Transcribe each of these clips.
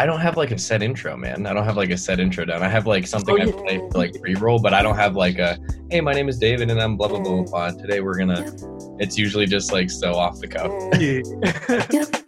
I don't have like a set intro, man. I don't have like a set intro down. I have like something oh, I play for like pre-roll, but I don't have like a hey, my name is David and I'm blah blah blah blah. Mm. Today we're gonna. It's usually just like so off the cuff. Mm.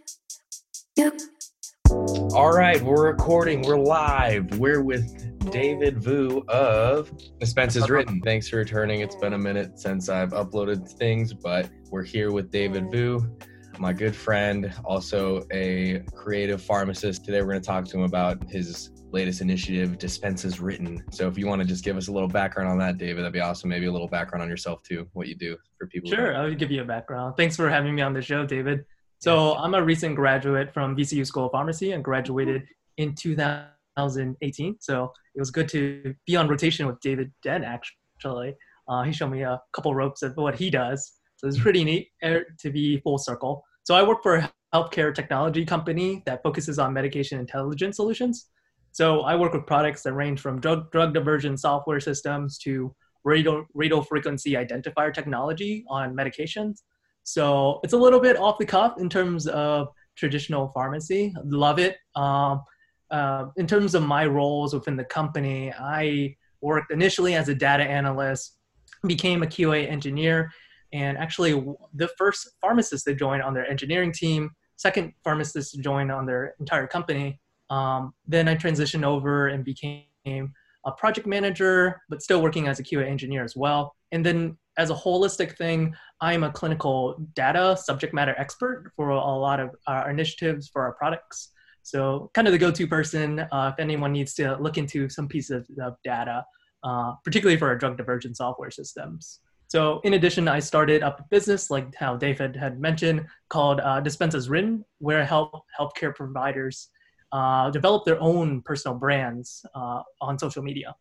All right, we're recording. We're live. We're with David Vu of Dispenses uh-huh. Written. Thanks for returning. It's been a minute since I've uploaded things, but we're here with David Vu my good friend, also a creative pharmacist. Today we're going to talk to him about his latest initiative, Dispense as Written. So if you want to just give us a little background on that, David, that'd be awesome. Maybe a little background on yourself too, what you do for people. Sure, I'll give you a background. Thanks for having me on the show, David. So I'm a recent graduate from VCU School of Pharmacy and graduated in 2018. So it was good to be on rotation with David Den, actually. Uh, he showed me a couple ropes of what he does. So it's pretty neat er, to be full circle. So I work for a healthcare technology company that focuses on medication intelligence solutions. So I work with products that range from drug, drug diversion software systems to radio, radio frequency identifier technology on medications. So it's a little bit off the cuff in terms of traditional pharmacy. Love it. Um, uh, in terms of my roles within the company, I worked initially as a data analyst, became a QA engineer, and actually the first pharmacist to join on their engineering team, second pharmacist to join on their entire company. Um, then I transitioned over and became a project manager, but still working as a QA engineer as well. And then as a holistic thing, I'm a clinical data subject matter expert for a lot of our initiatives for our products. So kind of the go-to person uh, if anyone needs to look into some piece of, of data, uh, particularly for our drug diversion software systems. So in addition, I started up a business like how David had mentioned called uh, Dispense as Written, where I help healthcare providers uh, develop their own personal brands uh, on social media.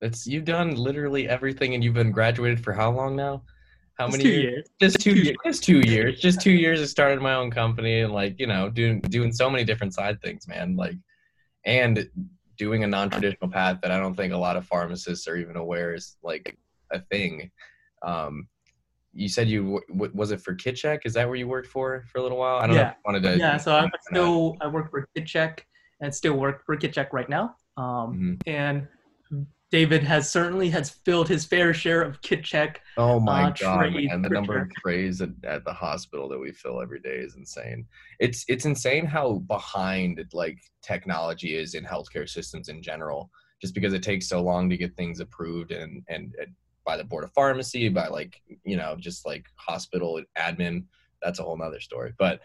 It's you've done literally everything, and you've been graduated for how long now? How just many two years? Just two years. Just two years. Just two years. I started my own company and like you know doing doing so many different side things, man. Like and doing a non-traditional path that I don't think a lot of pharmacists are even aware is like a thing. Um, you said you w- was it for KitCheck? Is that where you worked for for a little while? I don't yeah. know. If you wanted to. Yeah, so I'm still I work for KitCheck and still work for KitCheck right now. Um, mm-hmm. And David has certainly has filled his fair share of KitCheck. Oh my uh, god! And the number of trays at, at the hospital that we fill every day is insane. It's it's insane how behind like technology is in healthcare systems in general. Just because it takes so long to get things approved and, and by the board of pharmacy, by like, you know, just like hospital admin. That's a whole nother story. But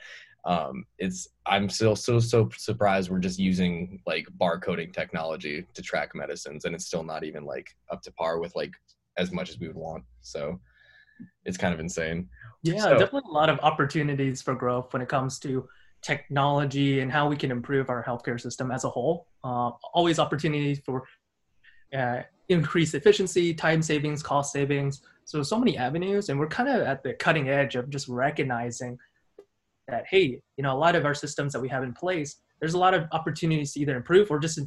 um, it's I'm still so so surprised we're just using like barcoding technology to track medicines, and it's still not even like up to par with like as much as we would want. So it's kind of insane. Yeah, so, definitely a lot of opportunities for growth when it comes to technology and how we can improve our healthcare system as a whole. Uh, always opportunities for uh, increase efficiency, time savings, cost savings. So, so many avenues. And we're kind of at the cutting edge of just recognizing that, hey, you know, a lot of our systems that we have in place, there's a lot of opportunities to either improve or just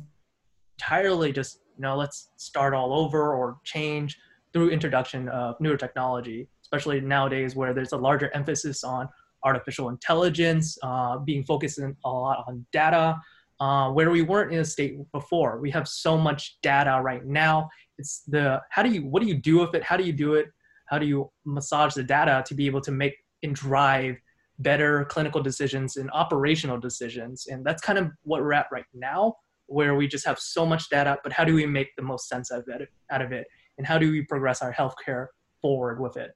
entirely just, you know, let's start all over or change through introduction of newer technology, especially nowadays where there's a larger emphasis on artificial intelligence, uh, being focused in a lot on data, uh, where we weren't in a state before. We have so much data right now. It's the how do you what do you do with it? How do you do it? How do you massage the data to be able to make and drive better clinical decisions and operational decisions? And that's kind of what we're at right now, where we just have so much data. But how do we make the most sense of it? Out of it, and how do we progress our healthcare forward with it?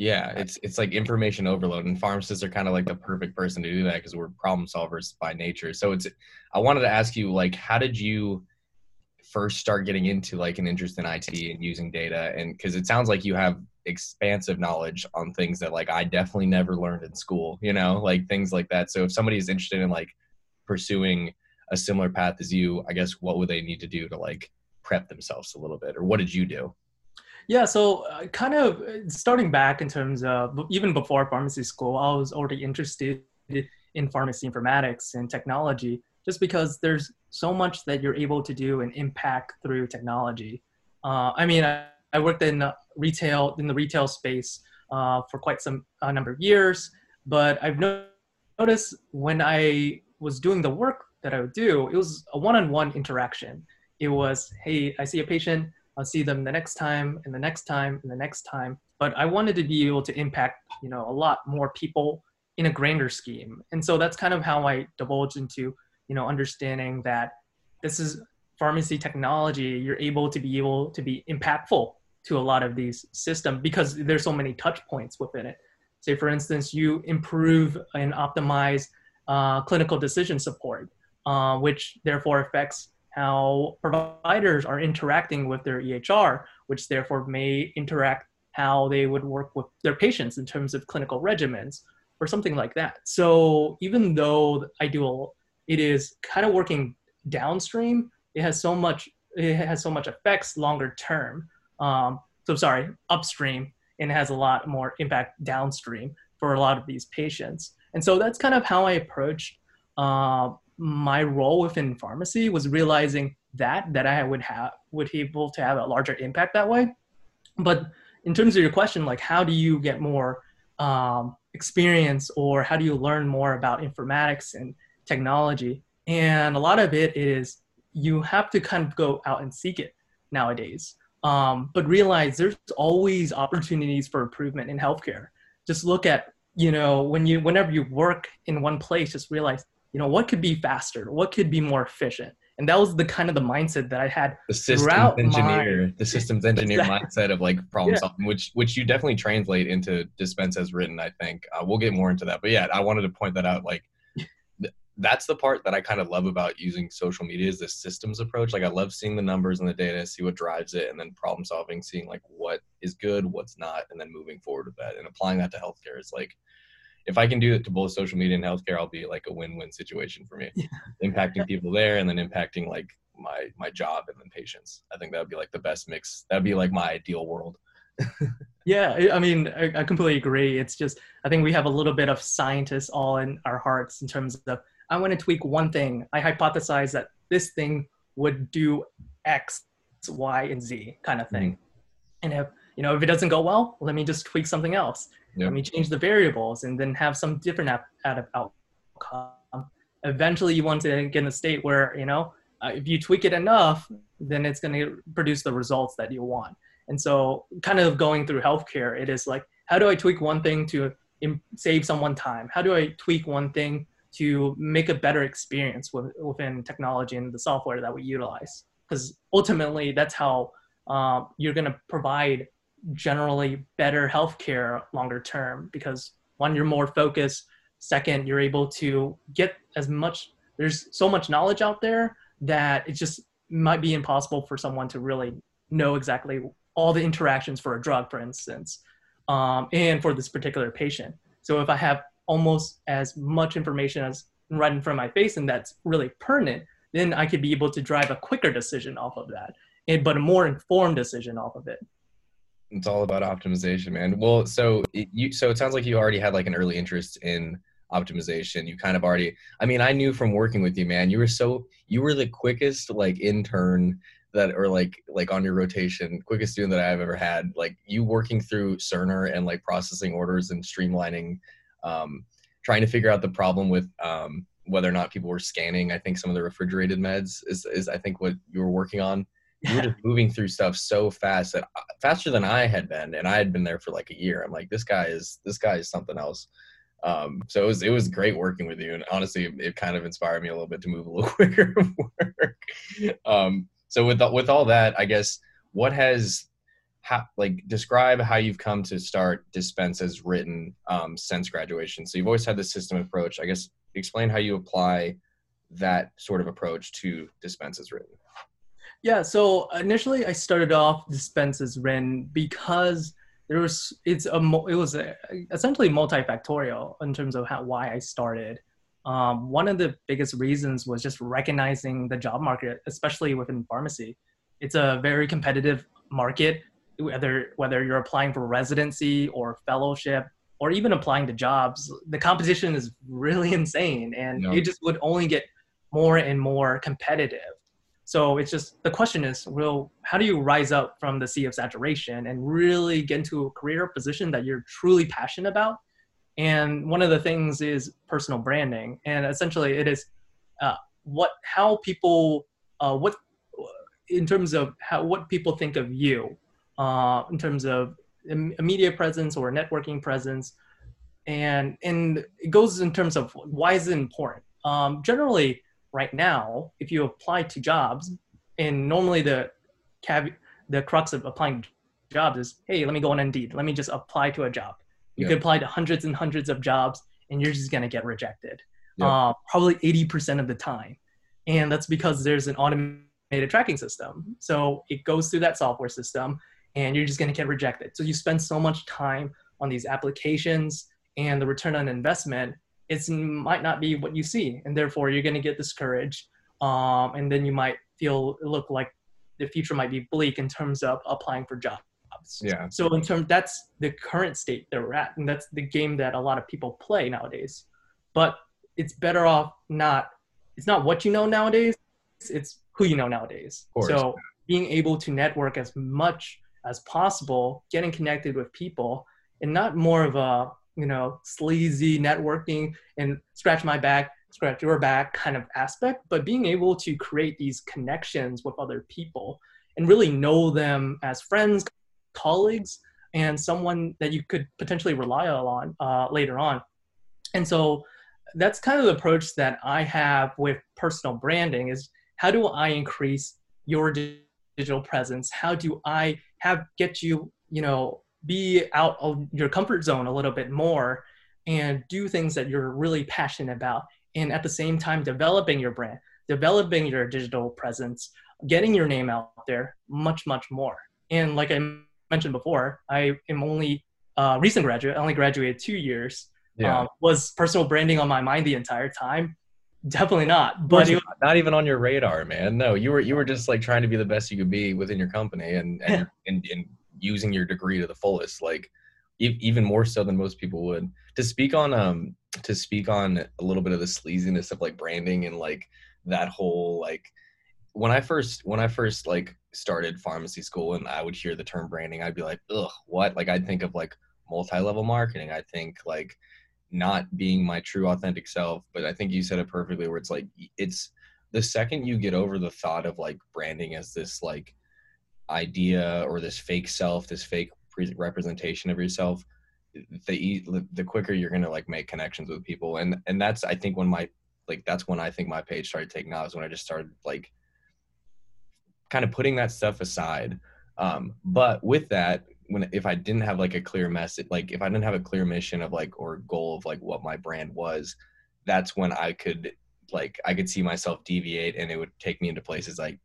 Yeah, it's it's like information overload, and pharmacists are kind of like the perfect person to do that because we're problem solvers by nature. So it's, I wanted to ask you, like, how did you first start getting into like an interest in IT and using data? And because it sounds like you have expansive knowledge on things that like I definitely never learned in school, you know, like things like that. So if somebody is interested in like pursuing a similar path as you, I guess what would they need to do to like prep themselves a little bit, or what did you do? Yeah, so uh, kind of uh, starting back in terms of even before pharmacy school, I was already interested in pharmacy informatics and technology just because there's so much that you're able to do and impact through technology. Uh, I mean, I, I, worked in retail in the retail space uh, for quite some number of years, but I've no- noticed when I was doing the work that I would do, it was a one-on-one interaction. It was, hey, I see a patient, I'll see them the next time and the next time and the next time. But I wanted to be able to impact, you know, a lot more people in a grander scheme. And so that's kind of how I divulged into, you know, understanding that this is pharmacy technology. You're able to be able to be impactful to a lot of these systems because there's so many touch points within it. Say, for instance, you improve and optimize uh, clinical decision support, uh, which therefore affects how providers are interacting with their EHR, which therefore may interact how they would work with their patients in terms of clinical regimens or something like that. So even though I do, it is kind of working downstream. It has so much. It has so much effects longer term. Um, so sorry, upstream, and has a lot more impact downstream for a lot of these patients. And so that's kind of how I approached uh, my role within pharmacy was realizing that that I would have would be able to have a larger impact that way. But in terms of your question, like how do you get more um, experience or how do you learn more about informatics and technology? And a lot of it is you have to kind of go out and seek it nowadays. Um, but realize there's always opportunities for improvement in healthcare. Just look at you know when you whenever you work in one place, just realize you know what could be faster? What could be more efficient? And that was the kind of the mindset that i had the systems engineer my, the systems engineer exactly. mindset of like problem yeah. solving which which you definitely translate into dispense as written i think. Uh, we'll get more into that. But yeah i wanted to point that out like th- that's the part that i kind of love about using social media is the systems approach. Like i love seeing the numbers and the data see what drives it and then problem solving seeing like what is good what's not and then moving forward with that and applying that to healthcare is like if I can do it to both social media and healthcare, I'll be like a win-win situation for me. Yeah. Impacting people there and then impacting like my my job and then patients. I think that would be like the best mix. That'd be like my ideal world. yeah, I mean, I, I, completely agree. It's just I think we have a little bit of scientists all in our hearts in terms of I want to tweak one thing. I hypothesize that this thing would do X, Y, and Z kind of thing. Mm-hmm. And if you know if it doesn't go well, let me just tweak something else. Yep. Let me change the variables and then have some different app, out outcome. Eventually, you want to get in a state where you know uh, if you tweak it enough, then it's going to produce the results that you want. And so, kind of going through healthcare, it is like, how do I tweak one thing to Im- save someone time? How do I tweak one thing to make a better experience with, within technology and the software that we utilize? Because ultimately, that's how uh, you're going to provide generally better healthcare longer term because one you're more focused. Second you're able to get as much there's so much knowledge out there that it just might be impossible for someone to really know exactly all the interactions for a drug for instance um, and for this particular patient. So if i have almost as much information as right in front of my face and that's really pertinent then i could be able to drive a quicker decision off of that and, but a more informed decision off of it it's all about optimization, man. Well, so it, you so it sounds like you already had like an early interest in optimization. You kind of already I mean, I knew from working with you, man, you were so you were the quickest like intern that or like like on your rotation, quickest student that I've ever had. Like you working through Cerner and like processing orders and streamlining um trying to figure out the problem with um whether or not people were scanning. I think some of the refrigerated meds is is I think what you were working on you were just moving through stuff so fast that uh, faster than I had been, and I had been there for like a year. I'm like, this guy is this guy is something else. Um, so it was it was great working with you, and honestly, it, it kind of inspired me a little bit to move a little quicker. Um, so with with all that, I guess what has like describe how you've come to start dispense as written um, since graduation. So you've always had this system approach. I guess explain how you apply that sort of approach to dispense as written. Yeah, so initially I started off dispense as written because there was it's a it was a, essentially multifactorial in terms of how why I started. Um, one of the biggest reasons was just recognizing the job market, especially within pharmacy. It's a very competitive market. Whether whether you're applying for residency or fellowship or even applying to jobs, the competition is really insane, and it just would only get more and more competitive. So it's just the question is, well, how do you rise up from the sea of saturation and really get into a career position that you're truly passionate about? And one of the things is personal branding, and essentially it is uh, what how people uh, what in terms of how what people think of you uh, in terms of a media presence or a networking presence. And and it goes in terms of why is it important? Um, generally right now if you apply to jobs and normally the cav- the crux of applying jobs is hey let me go on indeed. Let me just apply to a job. You could apply to hundreds and hundreds of jobs and you're just going to get rejected uh, probably 80% of the time. And that's because there's an automated tracking system. So it goes through that software system and you're just going to get rejected. So you spend so much time on these applications and the return on investment it might not be what you see and therefore you're going to get discouraged um, and then you might feel look like the future might be bleak in terms of applying for jobs. Yeah. So in terms that's the current state that we're at and that's the game that a lot of people play nowadays. But it's better off not it's not what you know nowadays it's who you know nowadays. So being able to network as much as possible getting connected with people and not more of a you know sleazy networking and scratch my back scratch your back kind of aspect but being able to create these connections with other people and really know them as friends colleagues and someone that you could potentially rely on uh, later on. And so that's kind of the approach that i have with personal branding is how do i increase your digital presence? How do i have get you you know be out of your comfort zone a little bit more and do things that you're really passionate about. And at the same time developing your brand developing your digital presence getting your name out there much much more. And like i mentioned before i am only a recent graduate i only graduated two years. Yeah. Um, was personal branding on my mind the entire time? Definitely not but it, not. Even on your radar man. No you were you were just like trying to be the best you could be within your company and and, and, and using your degree to the fullest like e- even more so than most people would. To speak on um to speak on a little bit of the sleaziness of like branding and like that whole like when i first when i first like started pharmacy school and i would hear the term branding i'd be like ugh what? Like i'd think of like multi-level marketing. I think like not being my true authentic self. But i think you said it perfectly where it's like it's the second you get over the thought of like branding as this like idea or this fake self, this fake representation of yourself, the the quicker you're gonna like make connections with people, and and that's I think when my like that's when I think my page started taking off. Is when I just started like kind of putting that stuff aside. Um, but with that, when if I didn't have like a clear message, like if I didn't have a clear mission of like or goal of like what my brand was, that's when I could like I could see myself deviate, and it would take me into places like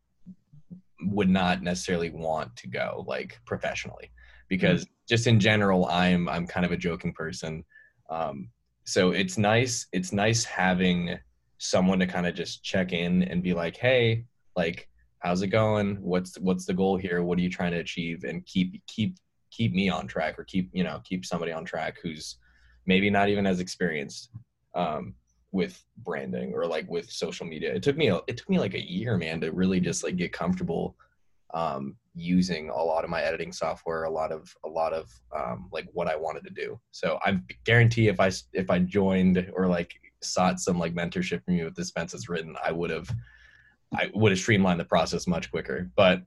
would not necessarily want to go like professionally. Because mm-hmm. just in general i'm i'm kind of a joking person. Um, so it's nice it's nice having someone to kind of just check in and be like hey like how's it going? What's what's the goal here? What are you trying to achieve? And keep keep keep me on track or keep you know keep somebody on track who's maybe not even as experienced. Um, with branding or like with social media. It took me a, it took me like a year, man, to really just like get comfortable um, using a lot of my editing software, a lot of a lot of um, like what I wanted to do. So I guarantee if I if I joined or like sought some like mentorship from you with dispense as written, I would have I would have streamlined the process much quicker. But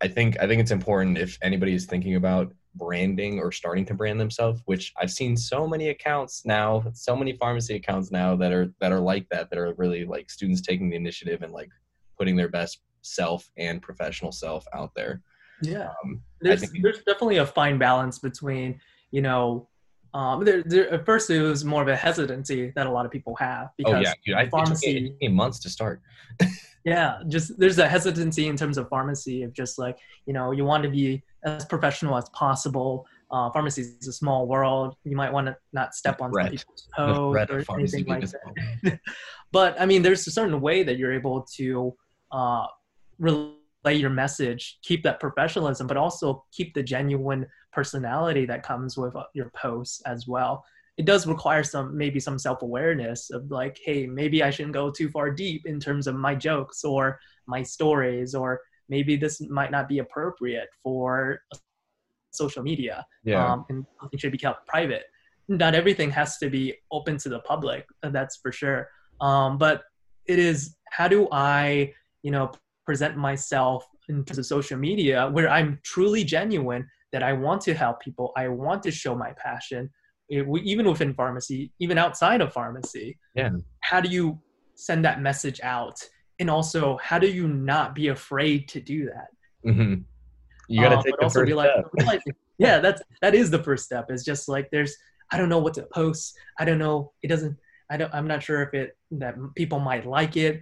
I think I think it's important if anybody is thinking about branding or starting to brand themselves which i've seen so many accounts now so many pharmacy accounts now that are that are like that that are really like students taking the initiative and like putting their best self and professional self out there. Yeah. Um, there's, think, there's definitely a fine balance between you know um, there, there, at first it was more of a hesitancy that a lot of people have because oh, yeah. Dude, I, pharmacy it took, me, months to start. Yeah just there's a hesitancy in terms of pharmacy of just like you know you want to be as professional as possible. Uh, pharmacy is a small world. You might want to not step on some people's toes or anything like that. but i mean there's a certain way that you're able to uh, relay your message keep that professionalism but also keep the genuine personality that comes with uh, your posts as well. It does require some maybe some self-awareness of like hey maybe i shouldn't go too far deep in terms of my jokes or my stories or maybe this might not be appropriate for social media yeah. um, and something should be kept private not everything has to be open to the public that's for sure um, but it is how do I, you know, present myself in terms of social media where I'm truly genuine that I want to help people, I want to show my passion, it, even within pharmacy, even outside of pharmacy. Yeah. How do you send that message out? And also, how do you not be afraid to do that? Mm-hmm. You got to uh, take the first step. Realizing, yeah, that's that is the first step. Is just like there's I don't know what to post. I don't know. It doesn't. I don't. I'm not sure if it that people might like it.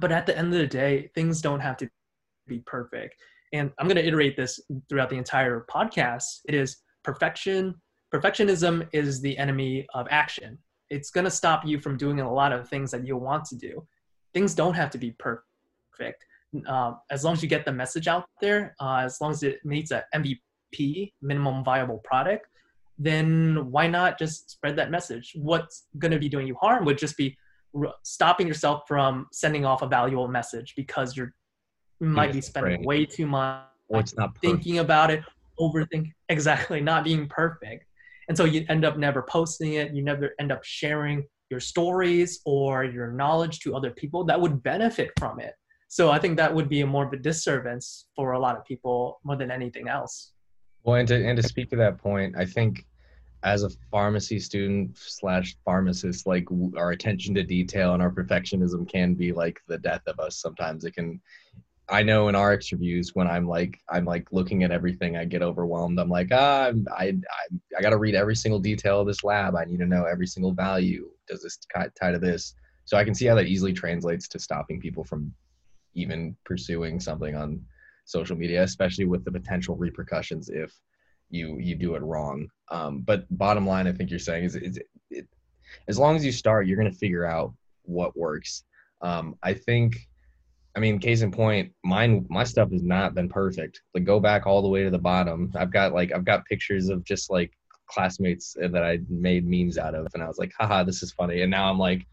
But at the end of the day, things don't have to be perfect. And I'm going to iterate this throughout the entire podcast. It is perfection. Perfectionism is the enemy of action. It's going to stop you from doing a lot of things that you want to do. Things don't have to be perfect. Uh, as long as you get the message out there, uh, as long as it meets a MVP, minimum viable product, then why not just spread that message? What's going to be doing you harm would just be stopping yourself from sending off a valuable message because you're you might be spending way too much well, it's not thinking about it, overthink exactly, not being perfect. And so you end up never posting it, you never end up sharing your stories or your knowledge to other people that would benefit from it. So I think that would be a more of a disservice for a lot of people more than anything else. Well, and to and to speak to that point, I think as a pharmacy student slash pharmacist, like our attention to detail and our perfectionism can be like the death of us. Sometimes it can. I know in our interviews when I'm like I'm like looking at everything, I get overwhelmed. I'm like, ah, I I I got to read every single detail of this lab. I need to know every single value. Does this tie to this? So I can see how that easily translates to stopping people from even pursuing something on social media, especially with the potential repercussions if you you do it wrong. Um, but bottom line, I think you're saying is, is it, it, as long as you start, you're going to figure out what works. Um, I think, I mean, case in point, mine my stuff has not been perfect. Like go back all the way to the bottom. I've got like I've got pictures of just like classmates that I made memes out of, and I was like, haha, this is funny. And now I'm like,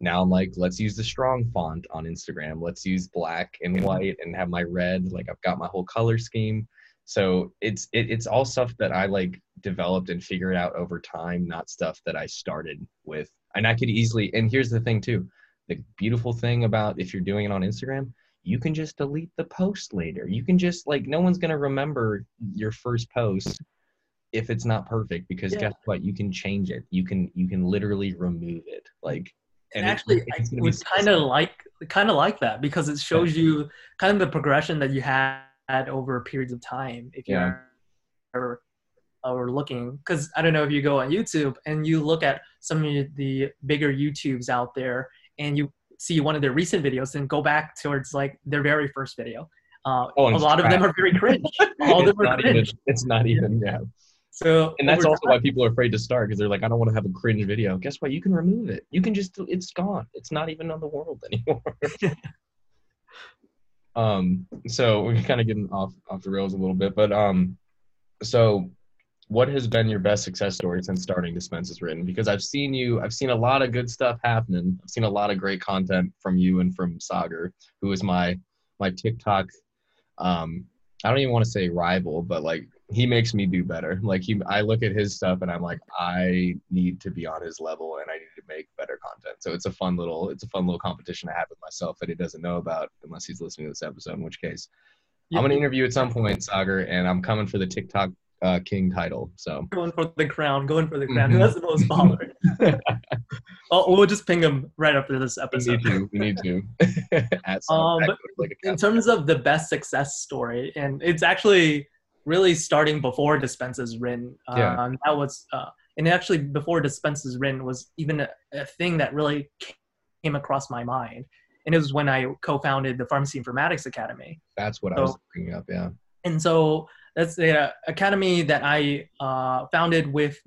now I'm like, let's use the strong font on Instagram. Let's use black and white and have my red. Like I've got my whole color scheme. So it's it, it's all stuff that I like developed and figured out over time, not stuff that I started with. And I could easily. And here's the thing too, the beautiful thing about if you're doing it on Instagram, you can just delete the post later. You can just like no one's gonna remember your first post if it's not perfect because yeah. guess what? You can change it. You can you can literally remove it. Like and, and actually, I would kind of like kind of like that because it shows you kind of the progression that you had over periods of time if you're or, looking because i don't know if you go on youtube and you look at some of the bigger youtubes out there and you see one of their recent videos and go back towards like their very first video uh, oh, a lot crap. of them are very cringe all of them are cringe. Even, it's not even yeah so and that's also time, why people are afraid to start because they're like, I don't want to have a cringe video. Guess what? You can remove it. You can just it's gone. It's not even on the world anymore. Um, so we're kind of getting off off the rails a little bit, but um, so what has been your best success story since starting Dispense as Written? Because I've seen you, I've seen a lot of good stuff happening. I've seen a lot of great content from you and from Sagar, who is my my TikTok. Um, I don't even want to say rival, but like he makes me do better. Like he, I look at his stuff and I'm like, I need to be on his level and I need to make better content. So it's a fun little, it's a fun little competition I have with myself that he doesn't know about unless he's listening to this episode. In which case, yeah. I'm gonna interview at some point, Sagar, and I'm coming for the TikTok uh, king title. So going for the crown, going for the crown. Mm-hmm. Who has the most followers? oh, we'll just ping him right after this episode. We need to. We need to. um, like in terms of the best success story, and it's actually really starting before dispense as written. Yeah. Um, that was, uh, and actually before dispense as written was even a, a, thing that really came across my mind. And it was when I co-founded the Pharmacy Informatics Academy. That's what so, I was bringing up. Yeah. And so that's the uh, academy that I uh, founded with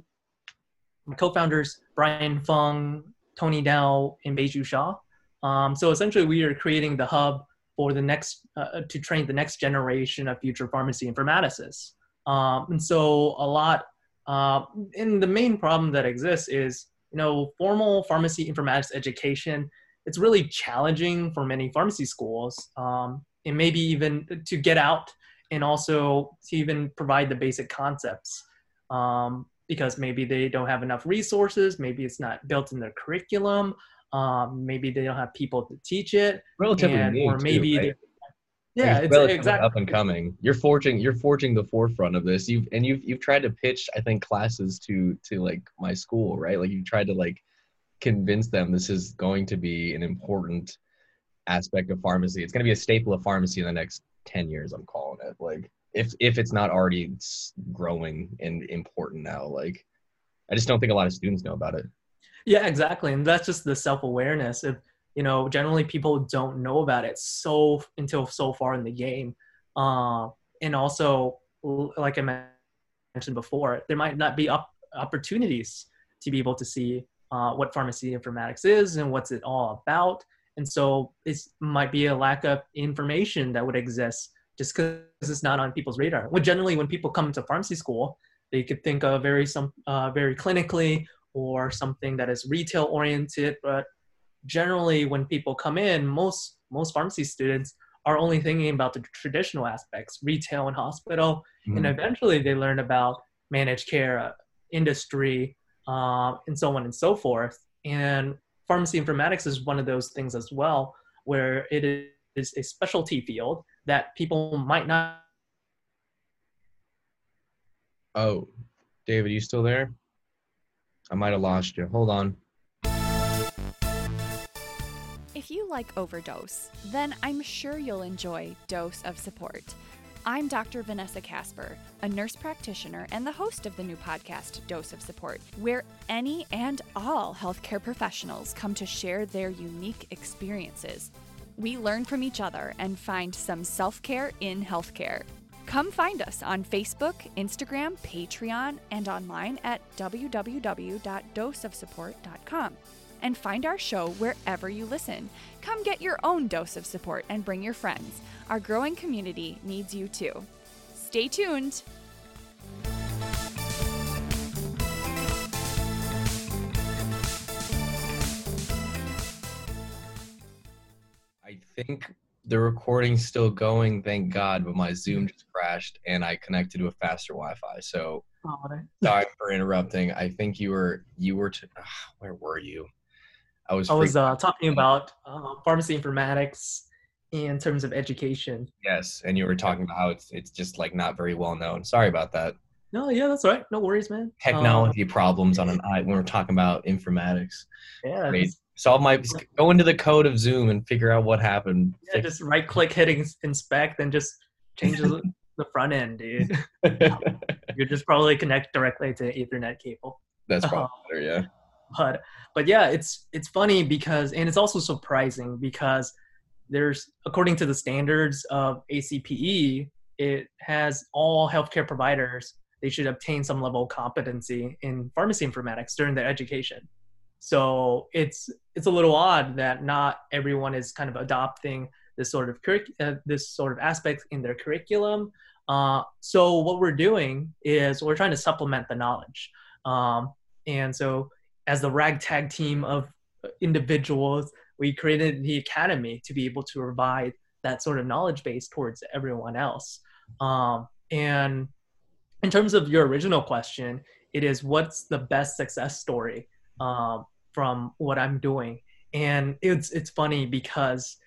co-founders Brian Fung, Tony Dow, and Beiju Shah. Um, so essentially, we are creating the hub for the next uh, to train the next generation of future pharmacy informaticists. Um, and so a lot, uh, the main problem that exists is, you know, formal pharmacy informatics education. It's really challenging for many pharmacy schools, um, and maybe even to get out and also to even provide the basic concepts. Um, because maybe they don't have enough resources, maybe it's not built in their curriculum, Um, maybe they don't have people to teach it, relatively and, new, or maybe too, right? yeah, it's, it's exactly up and coming. You're forging you're forging the forefront of this. You've and you've you've tried to pitch I think classes to to like my school, right? Like you tried to like convince them this is going to be an important aspect of pharmacy. It's going to be a staple of pharmacy in the next 10 years, I'm calling it. Like if if it's not already growing and important now, like I just don't think a lot of students know about it. Yeah, exactly. And that's just the self-awareness of, you know, generally people don't know about it so until so far in the game. Uh, and also, like I mentioned before, there might not be up opportunities to be able to see uh, what pharmacy informatics is and what's it all about. And so it might be a lack of information that would exist just because it's not on people's radar. Well, generally, when people come to pharmacy school, they could think of very some uh, very clinically or something that is retail oriented. But generally, when people come in, most most pharmacy students are only thinking about the traditional aspects, retail and hospital, mm-hmm. and eventually they learn about managed care, uh, industry, uh, and so on and so forth. And pharmacy informatics is one of those things as well, where it is a specialty field that people might not. Oh, David, you still there? I might have lost you. Hold on. If you like Overdose, then I'm sure you'll enjoy Dose of Support. I'm Dr. Vanessa Casper, a nurse practitioner and the host of the new podcast, Dose of Support, where any and all healthcare professionals come to share their unique experiences. We learn from each other and find some self care in healthcare. Come find us on Facebook, Instagram, Patreon, and online at www.doseofsupport.com and find our show wherever you listen. Come get your own dose of support and bring your friends. Our growing community needs you too. Stay tuned. I think the recording's still going, thank God, but my Zoom just crashed and I connected to a faster Wi-Fi. So oh, sorry for interrupting. I think you were you were to, uh, where were you? I was I was uh, talking about uh, pharmacy informatics in terms of education. Yes, and you were talking about how it's it's just like not very well known. Sorry about that. No, yeah, that's right. No worries, man. Technology um, problems on an i when we're talking about informatics. Yeah. Solve my go into the code of Zoom and figure out what happened. Yeah, Fix. just right click hitting inspect and just changes the front end, dude. you just probably connect directly to Ethernet cable. That's probably better, yeah but but yeah it's it's funny because and it's also surprising because there's according to the standards of acpe it has all healthcare providers they should obtain some level of competency in pharmacy informatics during their education. So it's it's a little odd that not everyone is kind of adopting this sort of curric- uh, this sort of aspect in their curriculum. Uh, so what we're doing is we're trying to supplement the knowledge. Um, and so as the ragtag team of individuals, we created the academy to be able to provide that sort of knowledge base towards everyone else. Um, and in terms of your original question, it is what's the best success story um, from what I'm doing, and it's it's funny because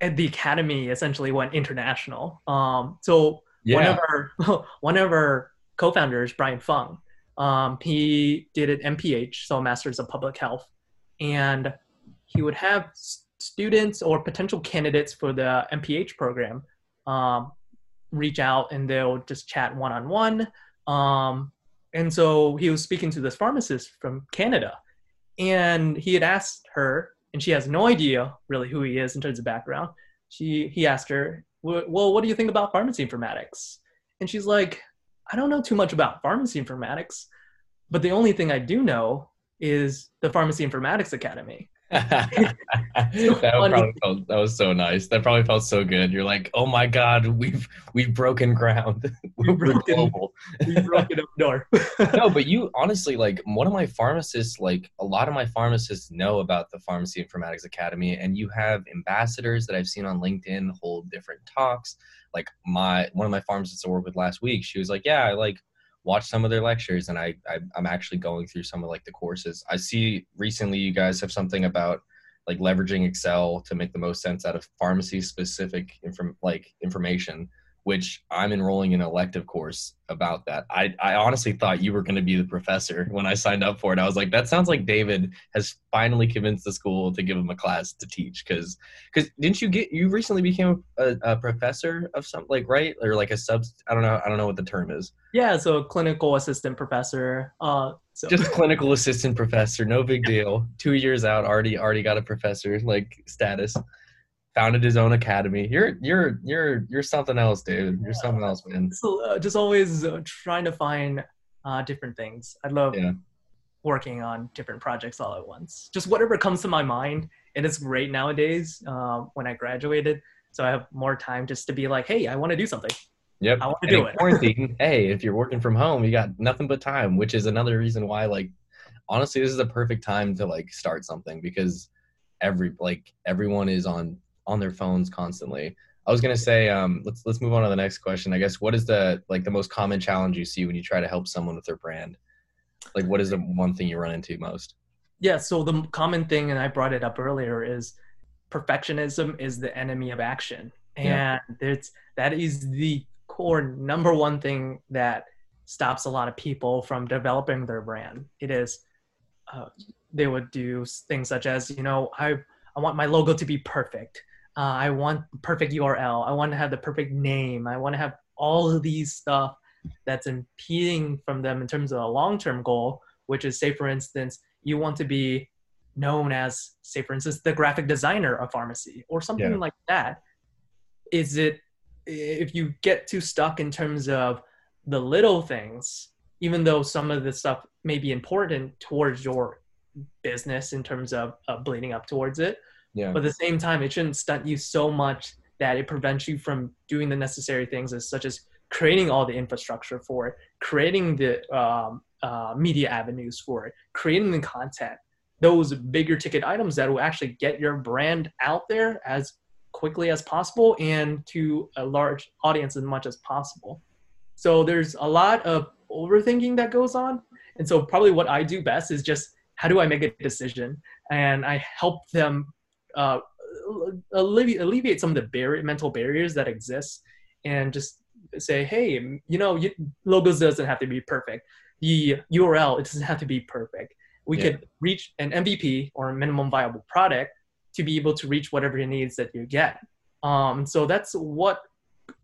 at the academy essentially went international. Um, so yeah. one of our one of our co-founders, Brian Fung, um, he did an MPH, so a Masters of Public Health, and he would have students or potential candidates for the MPH program um, reach out and they'll just chat one on one. And so he was speaking to this pharmacist from Canada, and he had asked her, and she has no idea really who he is in terms of background. She he asked her, "Well, what do you think about pharmacy informatics?" And she's like, I don't know too much about pharmacy informatics, but the only thing I do know is the Pharmacy Informatics Academy. that, probably felt, that was so nice. That probably felt so good. You're like, oh my god, we've we've broken ground. We're broken, global. we've broken up door. no, but you honestly like one of my pharmacists. Like a lot of my pharmacists know about the Pharmacy Informatics Academy, and you have ambassadors that I've seen on LinkedIn hold different talks. Like my one of my pharmacists I worked with last week, she was like, yeah, I like watch some of their lectures and I, I i'm actually going through some of like the courses. I see recently you guys have something about like leveraging excel to make the most sense out of pharmacy specific inform like information which I'm enrolling in an elective course about that. I, I honestly thought you were going to be the professor when I signed up for it. I was like, that sounds like David has finally convinced the school to give him a class to teach. Because because didn't you get you recently became a, a, professor of something like right or like a sub? I don't know. I don't know what the term is. Yeah, so clinical assistant professor. Uh, so. Just clinical assistant professor. No big deal. Two years out, already already got a professor like status founded his own academy. You're you're you're you're something else, dude. You're something else, man. So uh, just always uh, trying to find uh, different things. I love yeah. working on different projects all at once. Just whatever comes to my mind, and it's great nowadays. Uh, when I graduated, so I have more time just to be like, hey, I want to do something. Yep. I want to do it. Quarantine. hey, if you're working from home, you got nothing but time, which is another reason why, like, honestly, this is the perfect time to like start something because every like everyone is on on their phones constantly. I was gonna say, um, let's let's move on to the next question. I guess what is the like the most common challenge you see when you try to help someone with their brand? Like, what is the one thing you run into most? Yeah, so the common thing, and I brought it up earlier, is perfectionism is the enemy of action, and yeah. it's that is the core number one thing that stops a lot of people from developing their brand. It is uh, they would do things such as, you know, I I want my logo to be perfect uh, I want perfect URL. I want to have the perfect name. I want to have all of these stuff that's impeding from them in terms of a long-term goal, which is say, for instance, you want to be known as, say, for instance, the graphic designer of pharmacy or something yeah. like that. Is it if you get too stuck in terms of the little things, even though some of the stuff may be important towards your business in terms of uh, bleeding up towards it, yeah. But at the same time, it shouldn't stunt you so much that it prevents you from doing the necessary things, as such as creating all the infrastructure for it, creating the um, uh, media avenues for it, creating the content, those bigger ticket items that will actually get your brand out there as quickly as possible and to a large audience as much as possible. So there's a lot of overthinking that goes on. And so probably what I do best is just how do I make a decision? And I help them uh, alleviate, alleviate some of the barrier, mental barriers that exist and just say, hey, you know, you, logos doesn't have to be perfect. The URL, it doesn't have to be perfect. We yeah. could reach an MVP or a minimum viable product to be able to reach whatever needs that you get. Um, so that's what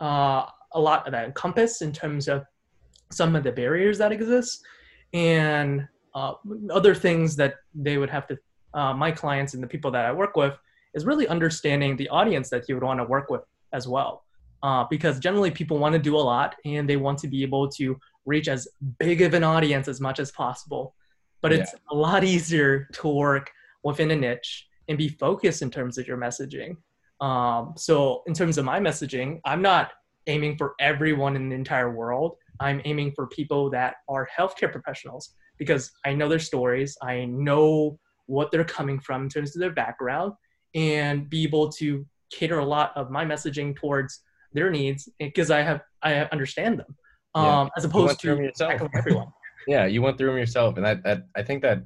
uh, a lot of that encompass in terms of some of the barriers that exist and uh, other things that they would have to uh, my clients and the people that I work with is really understanding the audience that you would want to work with as well. Uh, because generally people want to do a lot and they want to be able to reach as big of an audience as much as possible. But it's yeah. a lot easier to work within a niche and be focused in terms of your messaging. Um, so, in terms of my messaging, I'm not aiming for everyone in the entire world. I'm aiming for people that are healthcare professionals because I know their stories. I know what they're coming from in terms of their background and be able to cater a lot of my messaging towards their needs because I have I understand them um, yeah. as opposed to everyone. yeah, you went through them yourself, and that, that I think that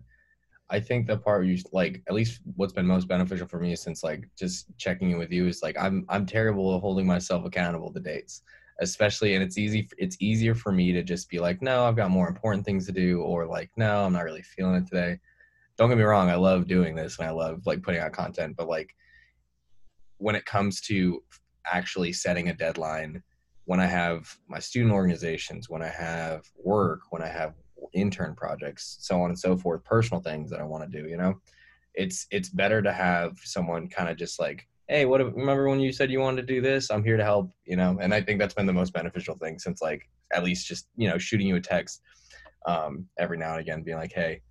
I think the part you like at least what's been most beneficial for me since like just checking in with you is like I'm I'm terrible at holding myself accountable to dates especially and it's easy it's easier for me to just be like no I've got more important things to do or like no I'm not really feeling it today don't get me wrong, I love doing this and I love like putting out content, but like when it comes to actually setting a deadline, when I have my student organizations, when I have work, when I have intern projects, so on and so forth, personal things that I want to do, you know, it's it's better to have someone kind of just like, hey, what remember when you said you wanted to do this? I'm here to help, you know, and I think that's been the most beneficial thing since like at least just you know shooting you a text um, every now and again, being like, hey,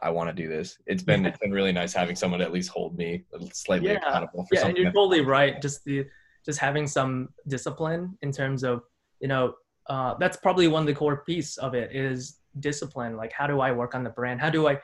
I want to do this. It's been it's been really nice having someone at least hold me slightly yeah. accountable for yeah, something. Yeah, and you're totally right. Just the just having some discipline in terms of you know uh, that's probably one of the core piece of it is discipline. Like how do I work on the brand? How do I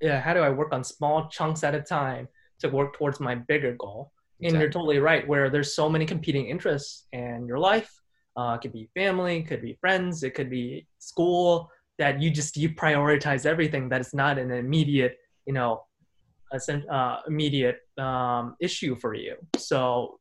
yeah how do I work on small chunks at a time to work towards my bigger goal? And you're totally right. Where there's so many competing interests in your life, uh, it could be family, it could be friends, it could be school. That you just you prioritize everything that is not an immediate, you know, uh, immediate um, issue for you. So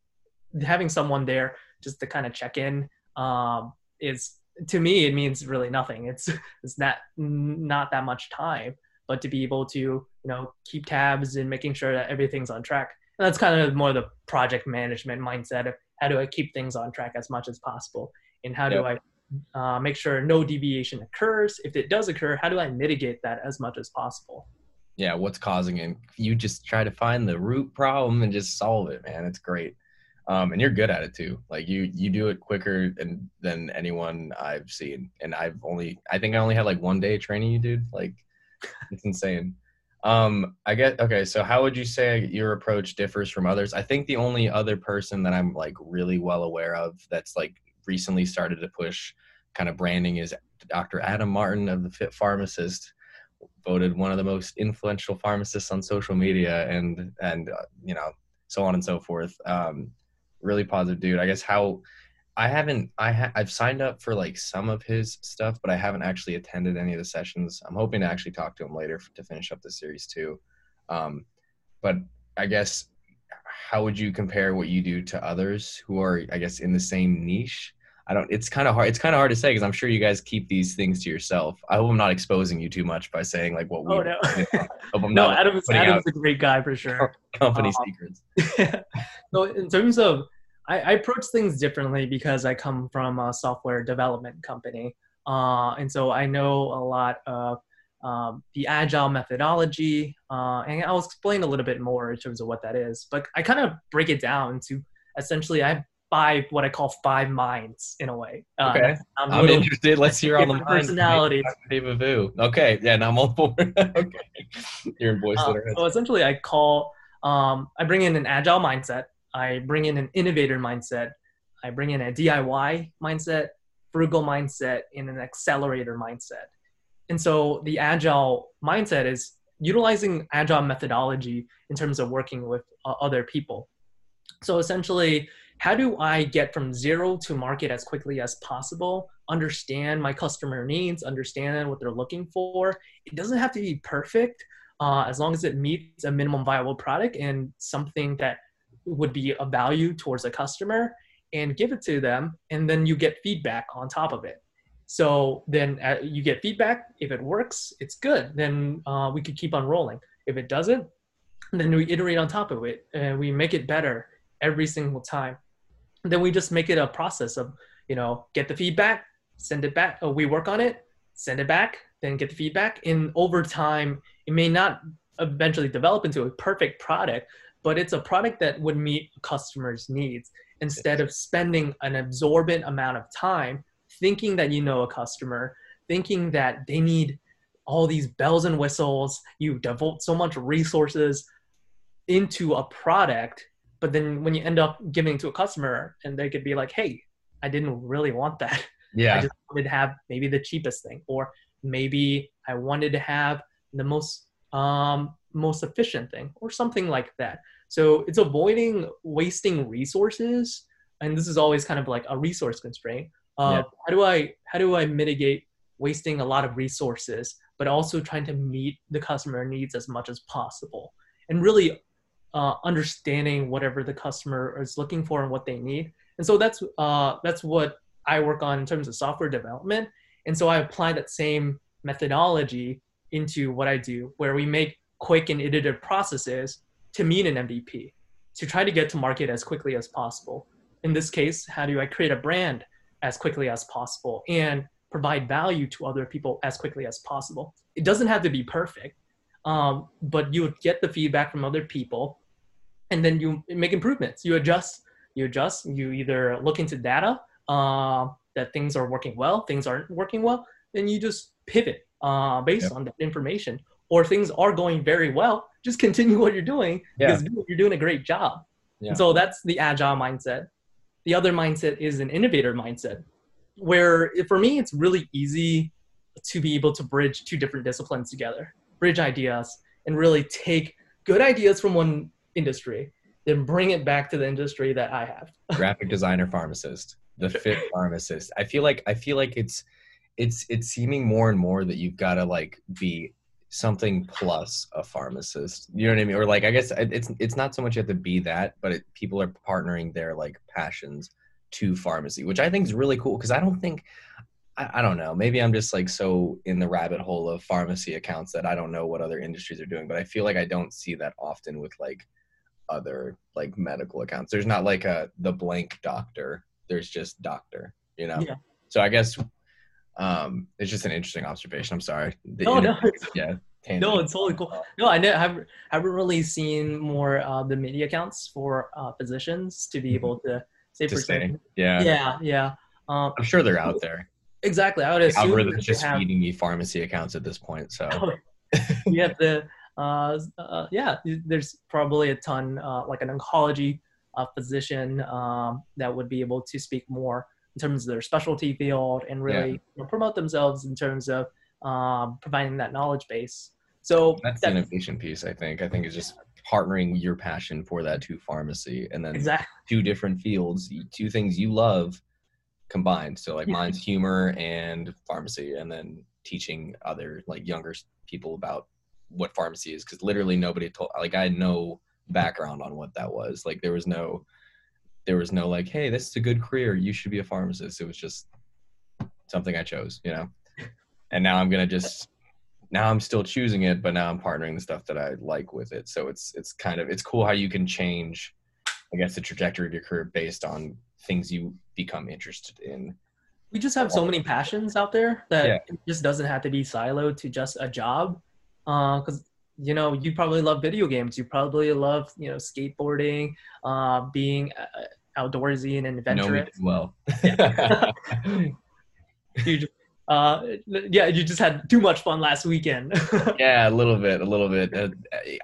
having someone there just to kind of check in um, is to me it means really nothing. It's it's not not that much time, but to be able to you know keep tabs and making sure that everything's on track. And that's kind of more the project management mindset of how do I keep things on track as much as possible, and how do yep. I uh, make sure no deviation occurs. If it does occur, how do I mitigate that as much as possible? Yeah, what's causing it? You just try to find the root problem and just solve it, man. It's great um, and you're good at it too. Like you you do it quicker than than anyone I've seen, and I've only I think I only had like one day training you, dude. Like it's insane. Um, I get okay. So how would you say your approach differs from others? I think the only other person that I'm like really well aware of that's like recently started to push kind of branding is Dr. Adam Martin of the Fit Pharmacist, voted one of the most influential pharmacists on social media, and and uh, you know so on and so forth. Um, really positive dude. I guess how I haven't I ha- I've signed up for like some of his stuff, but I haven't actually attended any of the sessions. I'm hoping to actually talk to him later to finish up the series too. Um, but I guess how would you compare what you do to others who are I guess in the same niche? I don't. It's kind of hard. It's kind of hard to say because I'm sure you guys keep these things to yourself. I hope I'm not exposing you too much by saying like what we. Oh no. no, Adam's Adam's a great guy for sure. Company um, secrets. so in terms of I, I, approach things differently because I come from a software development company. Uh, and so I know a lot of um, the agile methodology. Uh, and I'll explain a little bit more in terms of what that is. But I kind of break it down to essentially I have five, what I call five minds in a way. Uh, okay. I'm, I'm interested. Let's hear all the personalities. Okay. Yeah, now I'm on board. okay. You're in voice uh, So essentially I call, um, I bring in an agile mindset I bring in an innovator mindset. I bring in a DIY mindset, frugal mindset, and an accelerator mindset. And so the agile mindset is utilizing agile methodology in terms of working with uh, other people. So essentially, how do I get from zero to market as quickly as possible? Understand my customer needs, understand what they're looking for. It doesn't have to be perfect uh, as long as it meets a minimum viable product and something that would be a value towards a customer and give it to them and then you get feedback on top of it so then uh, you get feedback if it works it's good then uh, we could keep on rolling if it doesn't then we iterate on top of it and we make it better every single time then we just make it a process of you know get the feedback send it back oh, we work on it send it back then get the feedback and over time it may not eventually develop into a perfect product but it's a product that would meet customers' needs instead of spending an absorbent amount of time thinking that you know a customer, thinking that they need all these bells and whistles. You devote so much resources into a product, but then when you end up giving to a customer and they could be like, hey, I didn't really want that. Yeah. I just wanted to have maybe the cheapest thing, or maybe I wanted to have the most um, most efficient thing, or something like that. So it's avoiding wasting resources, and this is always kind of like a resource constraint. Uh, yeah. How do I how do I mitigate wasting a lot of resources, but also trying to meet the customer needs as much as possible, and really uh, understanding whatever the customer is looking for and what they need. And so that's uh, that's what I work on in terms of software development. And so I apply that same methodology into what I do, where we make quick and iterative processes to meet an MVP, to try to get to market as quickly as possible. In this case, how do I create a brand as quickly as possible and provide value to other people as quickly as possible? It doesn't have to be perfect, um, but you get the feedback from other people and then you make improvements. You adjust, you adjust, you either look into data uh, that things are working well, things aren't working well, then you just pivot uh, based yep. on that information or things are going very well, just continue what you're doing yeah. because you're doing a great job. Yeah. so that's the agile mindset. The other mindset is an innovator mindset, where for me, it's really easy to be able to bridge two different disciplines together, bridge ideas, and really take good ideas from one industry then bring it back to the industry that I have. Graphic designer pharmacist, the fit pharmacist. I feel like I feel like it's it's it's seeming more and more that you've got to like be something plus a pharmacist. You know what I mean? Or like I guess it's it's not so much you have to be that, but it, people are partnering their like passions to pharmacy, which I think is really cool because I don't think I, I, don't know. Maybe I'm just like so in the rabbit hole of pharmacy accounts that I don't know what other industries are doing, but I feel like I don't see that often with like other like medical accounts. There's not like a the blank doctor. There's just doctor, you know? Yeah. So I guess um it's just an interesting observation. I'm sorry. The, no, no. Yeah. Tangent. No, it's totally cool. No, I haven't haven't really seen more uh, the media accounts for uh, physicians to be mm-hmm. able to say to say, yeah, yeah, yeah. Um, I'm sure they're out there. Exactly. I would the assume algorithm's just have, feeding me pharmacy accounts at this point. So you have to, uh, uh, yeah, there's probably a ton, uh, like an oncology uh, physician um, that would be able to speak more in terms of their specialty field and really yeah. you know, promote themselves in terms of um, providing that knowledge base. So that's that, the innovation piece. I think. I think is just partnering your passion for that to pharmacy, and then exactly. two different fields, two things you love combined. So like mine's humor and pharmacy, and then teaching other like younger people about what pharmacy is because literally nobody told like I had no background on what that was. Like there was no there was no like, hey, this is a good career. You should be a pharmacist. It was just something I chose, you know. And now I'm gonna just now I'm still choosing it, but now I'm partnering the stuff that I like with it. So it's it's kind of it's cool how you can change, I guess, the trajectory of your career based on things you become interested in. We just have so many passions out there that yeah. it just doesn't have to be siloed to just a job. Because uh, you know, you probably love video games. You probably love you know skateboarding, uh, being uh, outdoorsy and adventurous. well. Yeah. you uh yeah you just had too much fun last weekend. Yeah a little bit a little bit. Uh,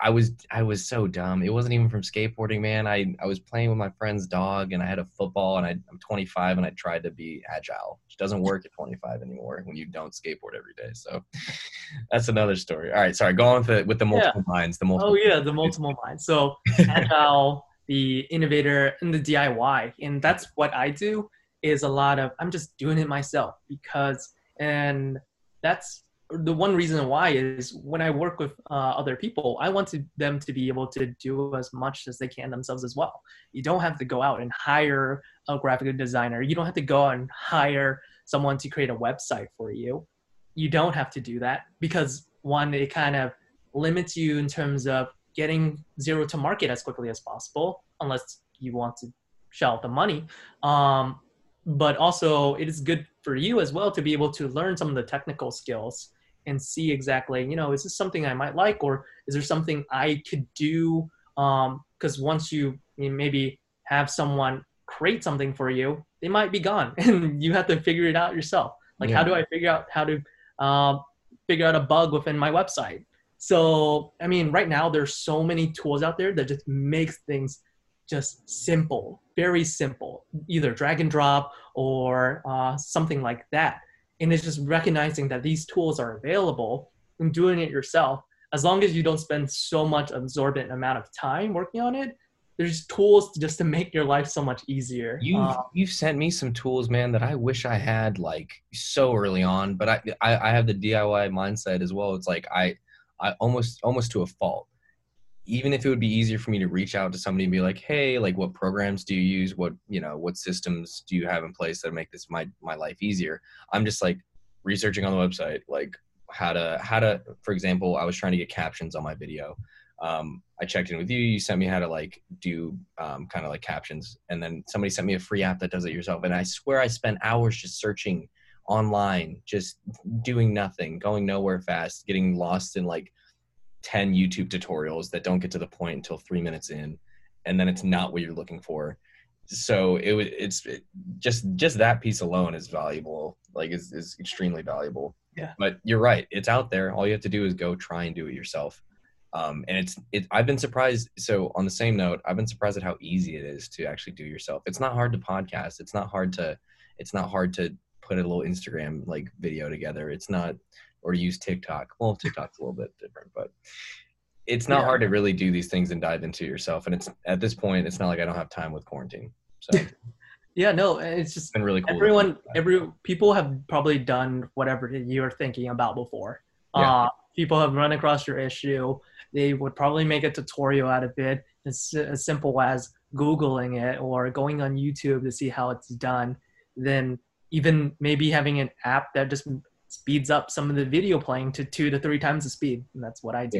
i was i was so dumb. It wasn't even from skateboarding man. I i was playing with my friend's dog and i had a football and I, i'm 25 and i tried to be agile which doesn't work at 25 anymore when you don't skateboard every day so that's another story. All right sorry go on with the with the multiple yeah. minds the multiple oh yeah the multiple minds. So agile the innovator and the diy and that's what i do is a lot of i'm just doing it myself because and that's the one reason why is when I work with uh, other people, I want to, them to be able to do as much as they can themselves as well. You don't have to go out and hire a graphic designer. You don't have to go and hire someone to create a website for you. You don't have to do that because one, it kind of limits you in terms of getting zero to market as quickly as possible, unless you want to shell out the money. Um, but also, it is good for you as well to be able to learn some of the technical skills and see exactly, you know, is this something I might like or is there something I could do? Because um, once you, you maybe have someone create something for you, they might be gone and you have to figure it out yourself. Like, yeah. how do I figure out how to um, figure out a bug within my website? So, I mean, right now there's so many tools out there that just makes things just simple, very simple, either drag and drop or uh, something like that. And it's just recognizing that these tools are available and doing it yourself. As long as you don't spend so much absorbent amount of time working on it, there's tools just to make your life so much easier. You've um, you've sent me some tools, man, that I wish I had like so early on. But I I, I have the DIY mindset as well. It's like I I almost almost to a fault even if it would be easier for me to reach out to somebody and be like, hey, like what programs do you use? What, you know, what systems do you have in place that make this my my life easier? I'm just like researching on the website, like how to how to for example, I was trying to get captions on my video. Um, I checked in with you, you sent me how to like do um, kind of like captions, and then somebody sent me a free app that does it yourself. And I swear I spent hours just searching online, just doing nothing, going nowhere fast, getting lost in like 10 YouTube tutorials that don't get to the point until three minutes in, and then it's not what you're looking for. So it it's it, just just that piece alone is valuable, like is is extremely valuable. Yeah. But you're right, it's out there. All you have to do is go try and do it yourself. Um, and it's it. I've been surprised. So on the same note, I've been surprised at how easy it is to actually do yourself. It's not hard to podcast. It's not hard to. It's not hard to put a little Instagram like video together. It's not or use TikTok. Well, TikTok's a little bit different, but it's not Yeah. hard to really do these things and dive into yourself. And it's at this point, it's not like I don't have time with quarantine. So Yeah, no, it's just been really cool. everyone every people have probably done whatever you're thinking about before Yeah. uh, people have run across your issue they would probably make a tutorial out of it as, as simple as googling it or going on youtube to see how it's done then even maybe having an app that just speeds up some of the video playing to two to three times the speed and that's what i do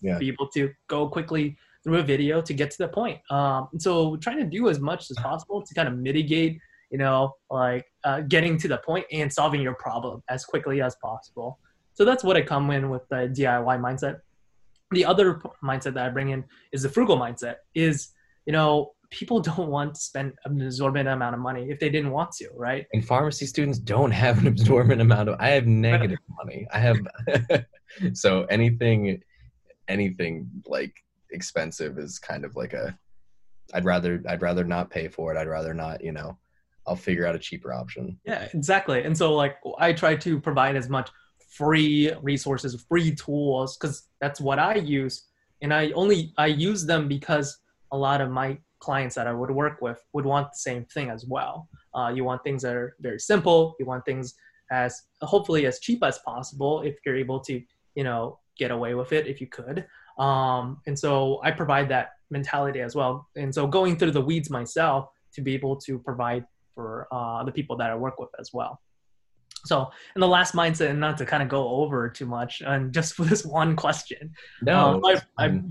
Yeah. Yeah. be able to go quickly through a video to get to the point. Um, so trying to do as much as possible to kind of mitigate, you know, like uh, getting to the point and solving your problem as quickly as possible. So that's what I come in with the DIY mindset. The other mindset that I bring in is the frugal mindset. Is you know people don't want to spend an absorbent amount of money if they didn't want to, right? And pharmacy students don't have an absorbent amount of. I have negative money. I have. so anything, anything like expensive is kind of like a. I'd rather I'd rather not pay for it. I'd rather not. You know, I'll figure out a cheaper option. Yeah, exactly. And so like I try to provide as much free resources, free tools cuz that's what I use and I only I use them because a lot of my clients that I would work with would want the same thing as well. Uh, you want things that are very simple. You want things as hopefully as cheap as possible if you're able to, you know, get away with it if you could. Um, and so I provide that mentality as well. And so going through the weeds myself to be able to provide for uh, the people that I work with as well. So, and the last mindset, and not to kind of go over too much, and just for this one question, No, um, I, I.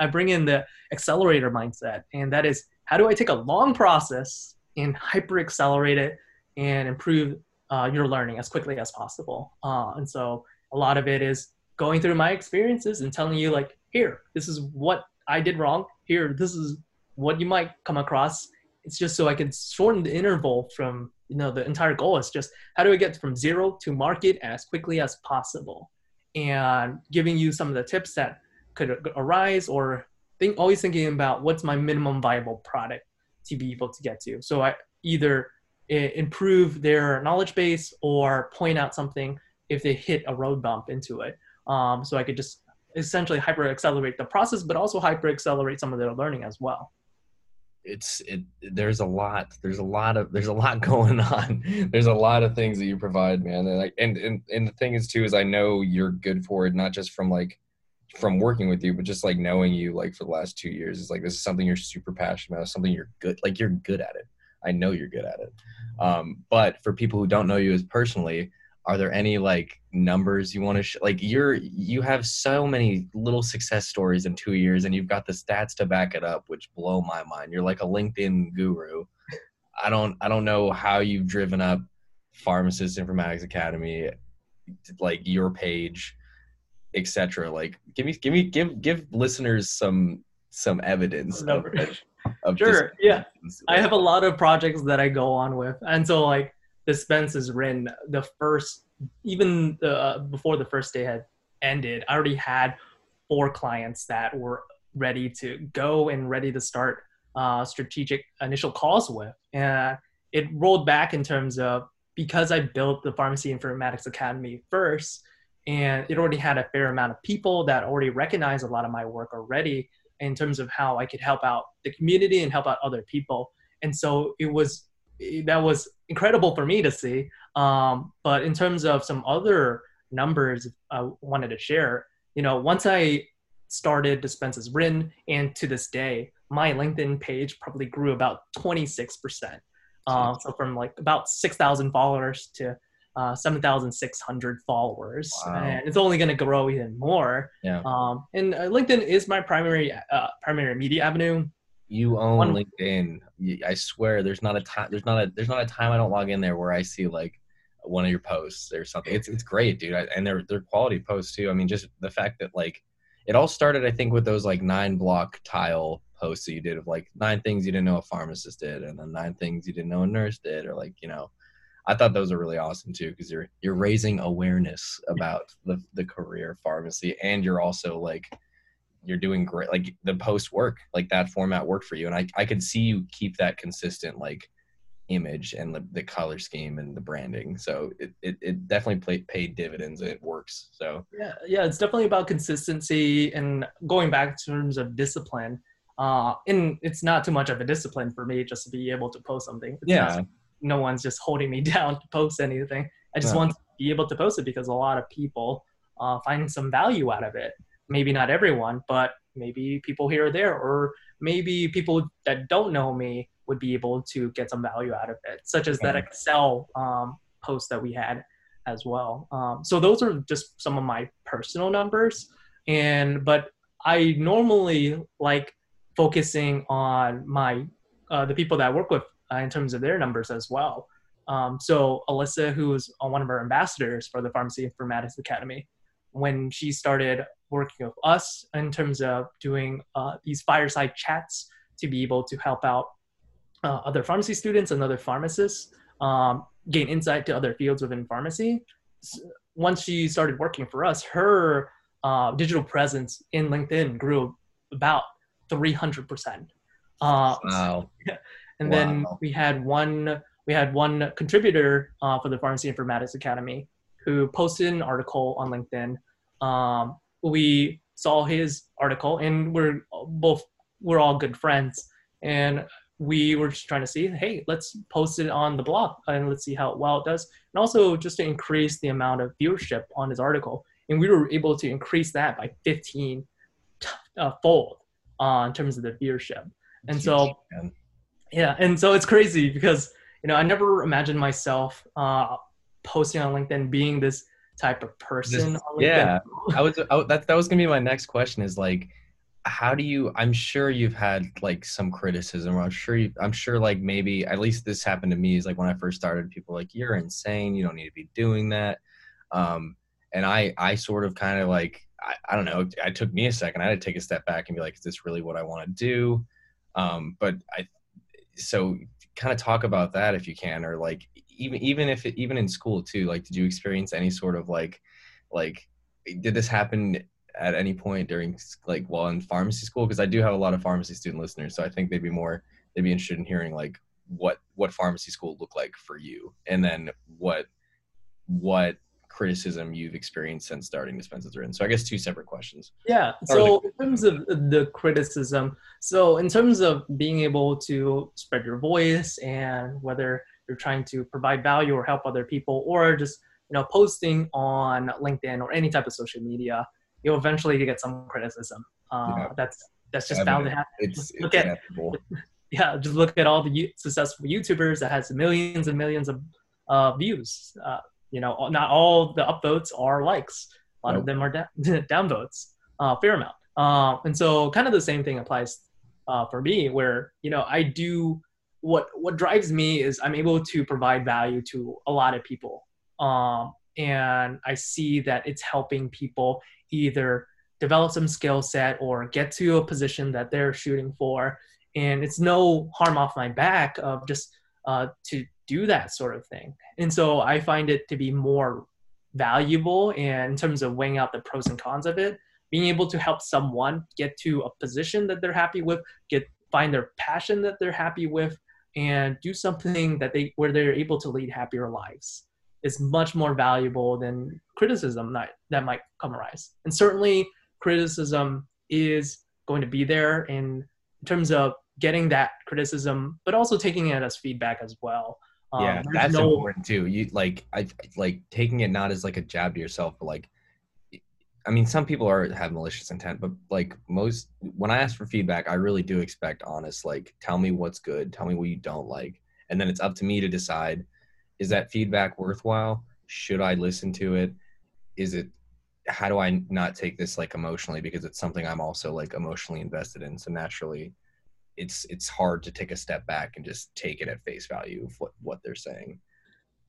I bring in the accelerator mindset, and that is how do I take a long process and hyper accelerate it and improve uh, your learning as quickly as possible. Uh, and so a lot of it is going through my experiences and telling you like, here, this is what I did wrong. Here, this is what you might come across. It's just so I can shorten the interval from you know the entire goal is just how do I get from zero to market as quickly as possible, and giving you some of the tips that could arise or think always thinking about what's my minimum viable product to be able to get to. So I either improve their knowledge base or point out something if they hit a road bump into it. Um, so I could just essentially hyper accelerate the process, but also hyper accelerate some of their learning as well. it's it there's a lot there's a lot of there's a lot going on there's a lot of things that you provide man and and, and and the thing is too is i know you're good for it not just from like from working with you but just like knowing you like for the last two years is like this is something you're super passionate about something you're good like you're good at it. I know you're good at it. Um but for people who don't know you as personally are there any like numbers you want to sh- like you're you have so many little success stories in two years and you've got the stats to back it up which blow my mind. You're like a linkedin guru. I don't i don't know how you've driven up pharmacist informatics academy like your page etc like give me give me give give listeners some some evidence of, of Sure, yeah. I have a lot of projects that I go on with, and so like dispense as written. The first, even uh, before the first day had ended, I already had four clients that were ready to go and ready to start uh, strategic initial calls with, and it rolled back in terms of because I built the Pharmacy Informatics Academy first, and it already had a fair amount of people that already recognized a lot of my work already in terms of how I could help out the community and help out other people. And so it was that was incredible for me to see. Um, but in terms of some other numbers I wanted to share, you know, once I started Dispense as Written and to this day, my LinkedIn page probably grew about 26%. Uh, so from like about 6,000 followers to uh, 7,600 followers. Wow. And it's only going to grow even more. Yeah. Um, and uh, LinkedIn is my primary uh, primary media avenue. You own One- LinkedIn. I swear, there's not a time. There's not a. There's not a time I don't log in there where I see like one of your posts or something. It's it's great, dude. I, and they're they're quality posts too. I mean, just the fact that like it all started, I think, with those like nine block tile posts that you did of like nine things you didn't know a pharmacist did, and then nine things you didn't know a nurse did, or like you know. I thought those are really awesome too because you're you're raising awareness about the the career pharmacy, and you're also like you're doing great like the post work like that format worked for you and i i could see you keep that consistent like image and the, the color scheme and the branding. So it, it, it definitely play, paid dividends. It works. So yeah, yeah, it's definitely about consistency and going back in terms of discipline. Uh, and it's not too much of a discipline for me just to be able to post something. It's yeah. No one's just holding me down to post anything. I just no. want to be able to post it because a lot of people uh, find some value out of it. Maybe not everyone, but maybe people here or there, or maybe people that don't know me would be able to get some value out of it, such as that Excel um, post that we had as well. Um, so those are just some of my personal numbers, and but I normally like focusing on my uh, the people that I work with uh, in terms of their numbers as well. Um, so Alyssa, who's one of our ambassadors for the Pharmacy Informatics Academy, when she started working with us in terms of doing uh, these fireside chats to be able to help out uh, other pharmacy students and other pharmacists um, gain insight to other fields within pharmacy. Once she started working for us, her uh, digital presence in LinkedIn grew about 300%. Uh, wow. And wow. then we had one we had one contributor uh, for the Pharmacy Informatics Academy who posted an article on LinkedIn. Um, we saw his article, and we're both we're all good friends, and we were just trying to see, hey, let's post it on the blog and let's see how well it does. And also just to increase the amount of viewership on his article. And we were able to increase that by 15 uh, fold uh, in terms of the viewership. And so, yeah, and so it's crazy because, you know, I never imagined myself uh, posting on LinkedIn being this type of person. This, yeah, I was, I, that, that was gonna be my next question is like, how do you i'm sure you've had like some criticism or i'm sure you i'm sure like maybe at least this happened to me is like when i first started people like you're insane. You don't need to be doing that. Um and i i sort of kind of like I, I don't know it took me a second. I had to take a step back and be like is this really what i want to do? Um but i so kind of talk about that if you can or like even even if it, even in school too like did you experience any sort of like like did this happen at any point during like while in pharmacy school? Because i do have a lot of pharmacy student listeners so i think they'd be more they'd be interested in hearing like what what pharmacy school looked like for you and then what what criticism you've experienced since starting dispense as written so i guess two separate questions yeah so in terms of the criticism so in terms of being able to spread your voice and whether you're trying to provide value or help other people or just you know posting on linkedin or any type of social media you'll eventually get some criticism. Uh, yeah. That's that's just bound to happen. It's, look it's at yeah, just look at all the successful YouTubers that has millions and millions of uh, views. Uh, you know, not all the upvotes are likes. A lot nope. of them are down, downvotes, uh, fair amount. Uh, and so, kind of the same thing applies uh, for me, where you know I do what what drives me is I'm able to provide value to a lot of people. Um, and I see that it's helping people either develop some skill set or get to a position that they're shooting for. And it's no harm off my back of just uh, to do that sort of thing. And so I find it to be more valuable and in terms of weighing out the pros and cons of it, being able to help someone get to a position that they're happy with, get find their passion that they're happy with, and do something that they where they're able to lead happier lives is much more valuable than criticism that, that might come arise. And certainly criticism is going to be there in, in terms of getting that criticism, but also taking it as feedback as well. Um, yeah, that's no, important too. You like, I like taking it not as like a jab to yourself, but like, I mean, some people are have malicious intent, but like most, when I ask for feedback, I really do expect honest. Like, tell me what's good, tell me what you don't like, and then it's up to me to decide is that feedback worthwhile? Should I listen to it? Is it how do I not take this like emotionally because it's something I'm also like emotionally invested in. So naturally it's it's hard to take a step back and just take it at face value of what what they're saying.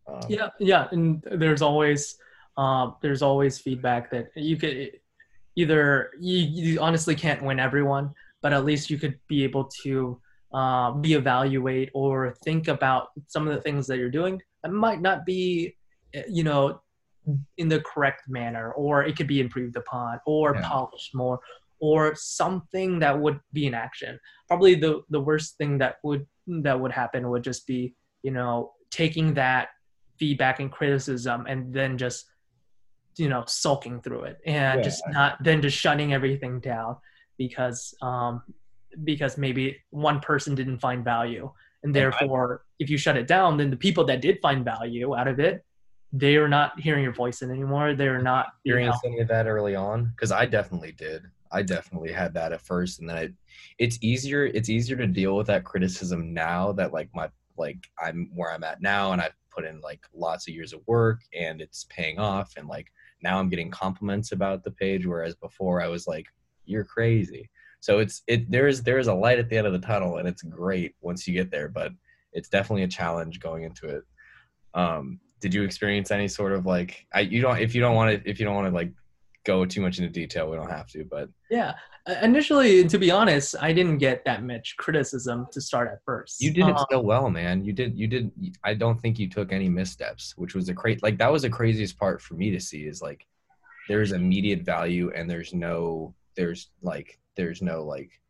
Um, yeah, yeah, and there's always uh, there's always feedback that you could either you, you honestly can't win everyone, but at least you could be able to uh, reevaluate or think about some of the things that you're doing that might not be, eh, you know, in the correct manner, or it could be improved upon, or yeah. polished more, or something that would be in action. Probably the the worst thing that would that would happen would just be you know taking that feedback and criticism and then just you know sulking through it and yeah. just not then just shutting everything down because um because maybe one person didn't find value and therefore if you shut it down then the people that did find value out of it they are not hearing your voice anymore they're not hearing any of that early on because i definitely did i definitely had that at first and then I, it's easier it's easier to deal with that criticism now that like my like i'm where i'm at now and i've put in like lots of years of work and it's paying off and like now i'm getting compliments about the page whereas before i was like you're crazy. So it's it there is there is a light at the end of the tunnel and it's great once you get there but it's definitely a challenge going into it. Um did you experience any sort of like I, you don't if you don't want to if you don't want to like go too much into detail we don't have to but yeah initially to be honest i didn't get that much criticism to start at first. You did it um, so well man. You did you did i don't think you took any missteps which was a great like that was the craziest part for me to see is like there's immediate value and there's no there's like there's no like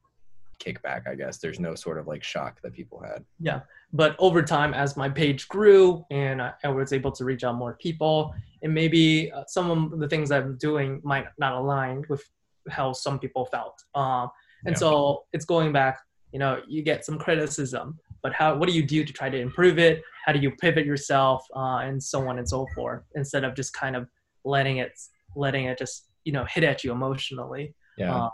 kickback i guess. There's no sort of like shock that people had. Yeah. But over time as my page grew and i, I was able to reach out more people and maybe uh, some of the things i'm doing might not align with how some people felt. Um, and yeah. so it's going back you know you get some criticism but how what do you do to try to improve it? How do you pivot yourself? Uh, and so on and so forth instead of just kind of letting it letting it just you know hit at you emotionally. Yeah. Uh,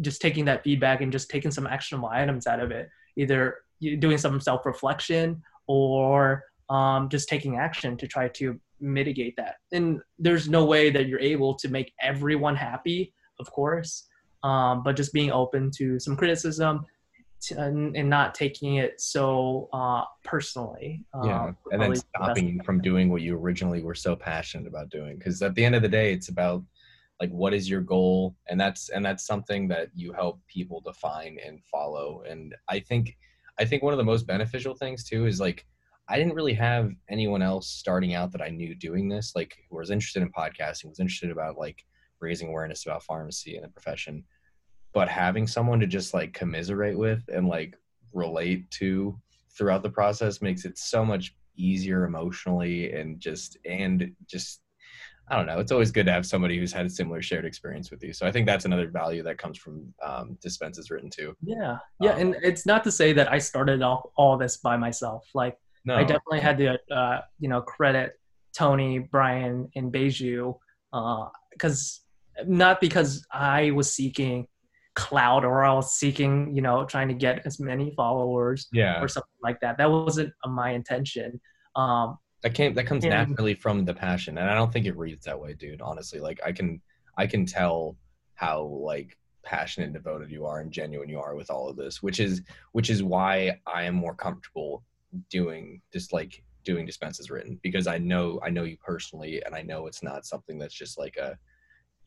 just taking that feedback and just taking some actionable items out of it. Either doing some self-reflection or um, just taking action to try to mitigate that. And there's no way that you're able to make everyone happy of course um, but just being open to some criticism to, and, and, not taking it so uh, personally uh, yeah and then stopping you from doing what you originally were so passionate about doing because at the end of the day it's about like what is your goal? And that's and that's something that you help people define and follow. And i think i think one of the most beneficial things too is like i didn't really have anyone else starting out that i knew doing this like who was interested in podcasting was interested about like raising awareness about pharmacy and the profession. But having someone to just like commiserate with and like relate to throughout the process makes it so much easier emotionally and just and just I don't know. It's always good to have somebody who's had a similar shared experience with you. So I think that's another value that comes from um, dispense as written too. Yeah, yeah, um, and it's not to say that I started all all this by myself. Like no. I definitely had to, uh, you know, credit Tony, Brian, and Beju, because uh, not because I was seeking cloud or I was seeking, you know, trying to get as many followers, yeah, or something like that. That wasn't my intention. Um, that came that comes and, naturally from the passion and i don't think it reads that way dude honestly like i can i can tell how like passionate and devoted you are and genuine you are with all of this which is which is why i am more comfortable doing just like doing dispense as written because i know i know you personally and i know it's not something that's just like a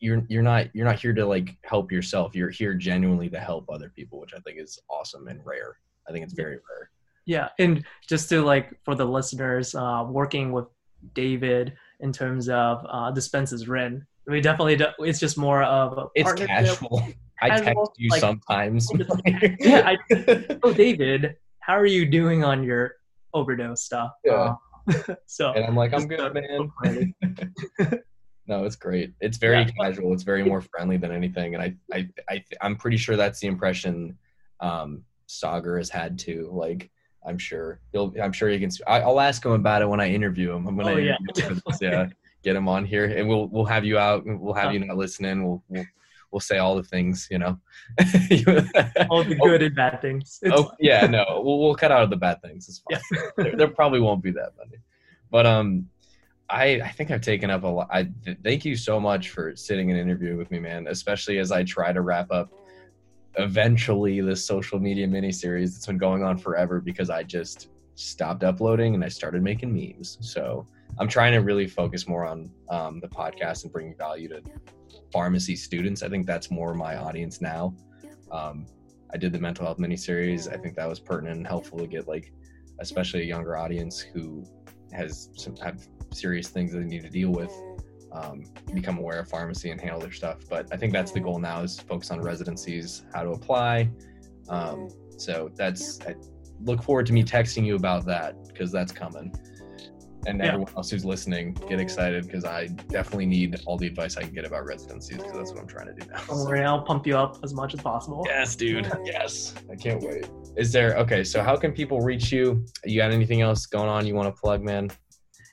you're you're not you're not here to like help yourself you're here genuinely to help other people which i think is awesome and rare. I think it's very rare yeah, and just to like for the listeners, uh, working with David in terms of uh, dispense as written, we definitely do, it's just more of a it's casual. I text you like, sometimes. yeah, I, oh David, how are you doing on your overdose stuff? Yeah. Uh, so and I'm like, I'm good, man. no, it's great. It's very yeah. casual. It's very more friendly than anything, and I, I, I, I'm pretty sure that's the impression um, Saagar has had too. Like, I'm sure he'll. I'm sure he can. I, will ask him about it when I interview him. I'm gonna oh, yeah. yeah, get him on here, and we'll we'll have you out. We'll have you not listening. We'll we'll we'll say all the things, you know. all the good oh, and bad things. It's oh yeah, no, we'll we'll cut out the bad things. It's fine. Yeah. there, there, probably won't be that many, but um, I I think I've taken up a lot. I thank you so much for sitting and interviewing with me, man. Especially as I try to wrap up eventually this social media mini series that's been going on forever because I just stopped uploading and I started making memes. So I'm trying to really focus more on um, the podcast and bringing value to pharmacy students. I think that's more my audience now. Um, I did the mental health mini series. I think that was pertinent and helpful to get like, especially a younger audience who has some have serious things that they need to deal with um, become aware of pharmacy and handle their stuff. But I think that's the goal now is focus on residencies, how to apply. Um, so that's I, look forward to me texting you about that because that's coming. And Yeah. everyone else who's listening, get excited because I definitely need all the advice I can get about residencies because that's what I'm trying to do now. Don't worry, I'll pump you up as much as possible. Yes, dude. Yes. I can't wait. Is there okay? So how can people reach you? You got anything else going on you want to plug, man?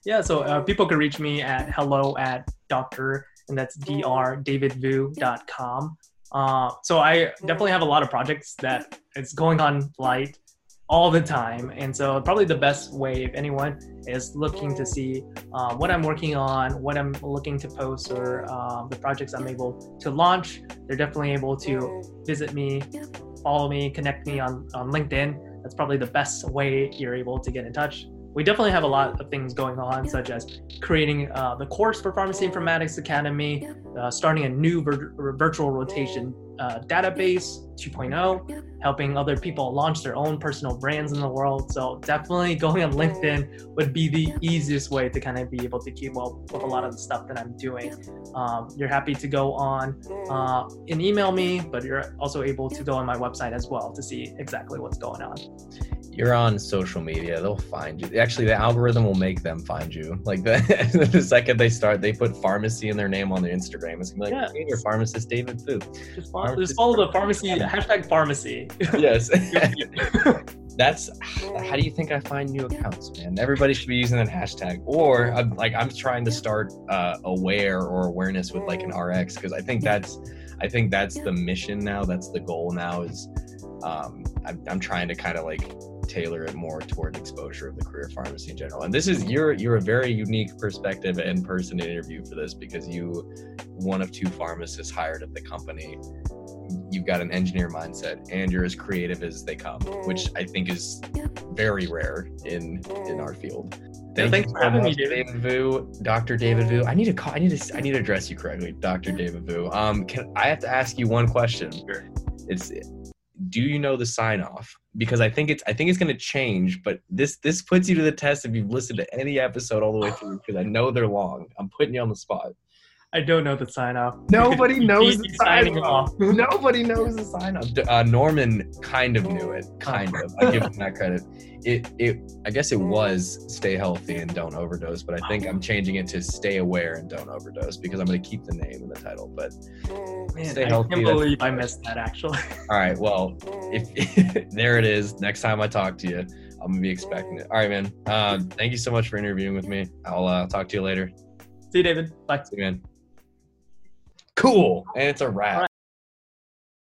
Yeah, so uh, people can reach me at hello at doctor, and that's drdavidvu.com. Uh, so I definitely have a lot of projects that it's going on light all the time. And so probably the best way, if anyone is looking to see uh, what I'm working on, what I'm looking to post, or um, the projects I'm able to launch, they're definitely able to visit me, follow me, connect me on, on LinkedIn. That's probably the best way you're able to get in touch we definitely have a lot of things going on, such as creating uh, the course for Pharmacy Informatics Academy, uh, starting a new vir- virtual rotation uh, database 2.0, helping other people launch their own personal brands in the world. So definitely going on LinkedIn would be the easiest way to kind of be able to keep up with a lot of the stuff that I'm doing. Um, you're happy to go on uh, and email me, but you're also able to go on my website as well to see exactly what's going on. You're on social media, they'll find you. Actually, the algorithm will make them find you. Like the, the second they start, they put pharmacy in their name on their Instagram. It's gonna be like, Yeah. hey, your pharmacist David Vu. Just follow, just follow the pharmacy hashtag pharmacy. yes. That's how do you think I find new accounts, man? Everybody should be using that hashtag. Or I'm, like I'm trying to start uh, aware or awareness with like an RX because I think that's I think that's the mission now. That's the goal now. Is um, I'm, I'm trying to kind of like tailor it more toward exposure of the career pharmacy in general. And this is you're you're a very unique perspective and person to interview for this because you one of two pharmacists hired at the company you've got an engineer mindset and you're as creative as they come, which I think is very rare in in our field. Yeah, thanks you for having me, much, David. Vu, Dr. David Vu. I need to call. I need to. I need to address you correctly, Dr. David Vu. Um, can I have to ask you one question? Sure. It's do you know the sign off? Because I think it's I think it's going to change, but this this puts you to the test if you've listened to any episode all the way through. Because I know they're long. I'm putting you on the spot. I don't know the sign off. Nobody knows the sign off. off. Nobody knows the sign off. Uh, Norman kind of knew it. Kind of. I give him that credit. It it I guess it was stay healthy and don't overdose, but I think I'm changing it to stay aware and don't overdose because I'm going to keep the name in the title. But Man, Stay I healthy, can't believe I missed that actually. all right, well, if there it is. Next time I talk to you, I'm gonna be expecting it. All right, man. Uh, thank you so much for interviewing with me. I'll uh, talk to you later. See you, David. Bye. See you, man. Cool, and it's a wrap.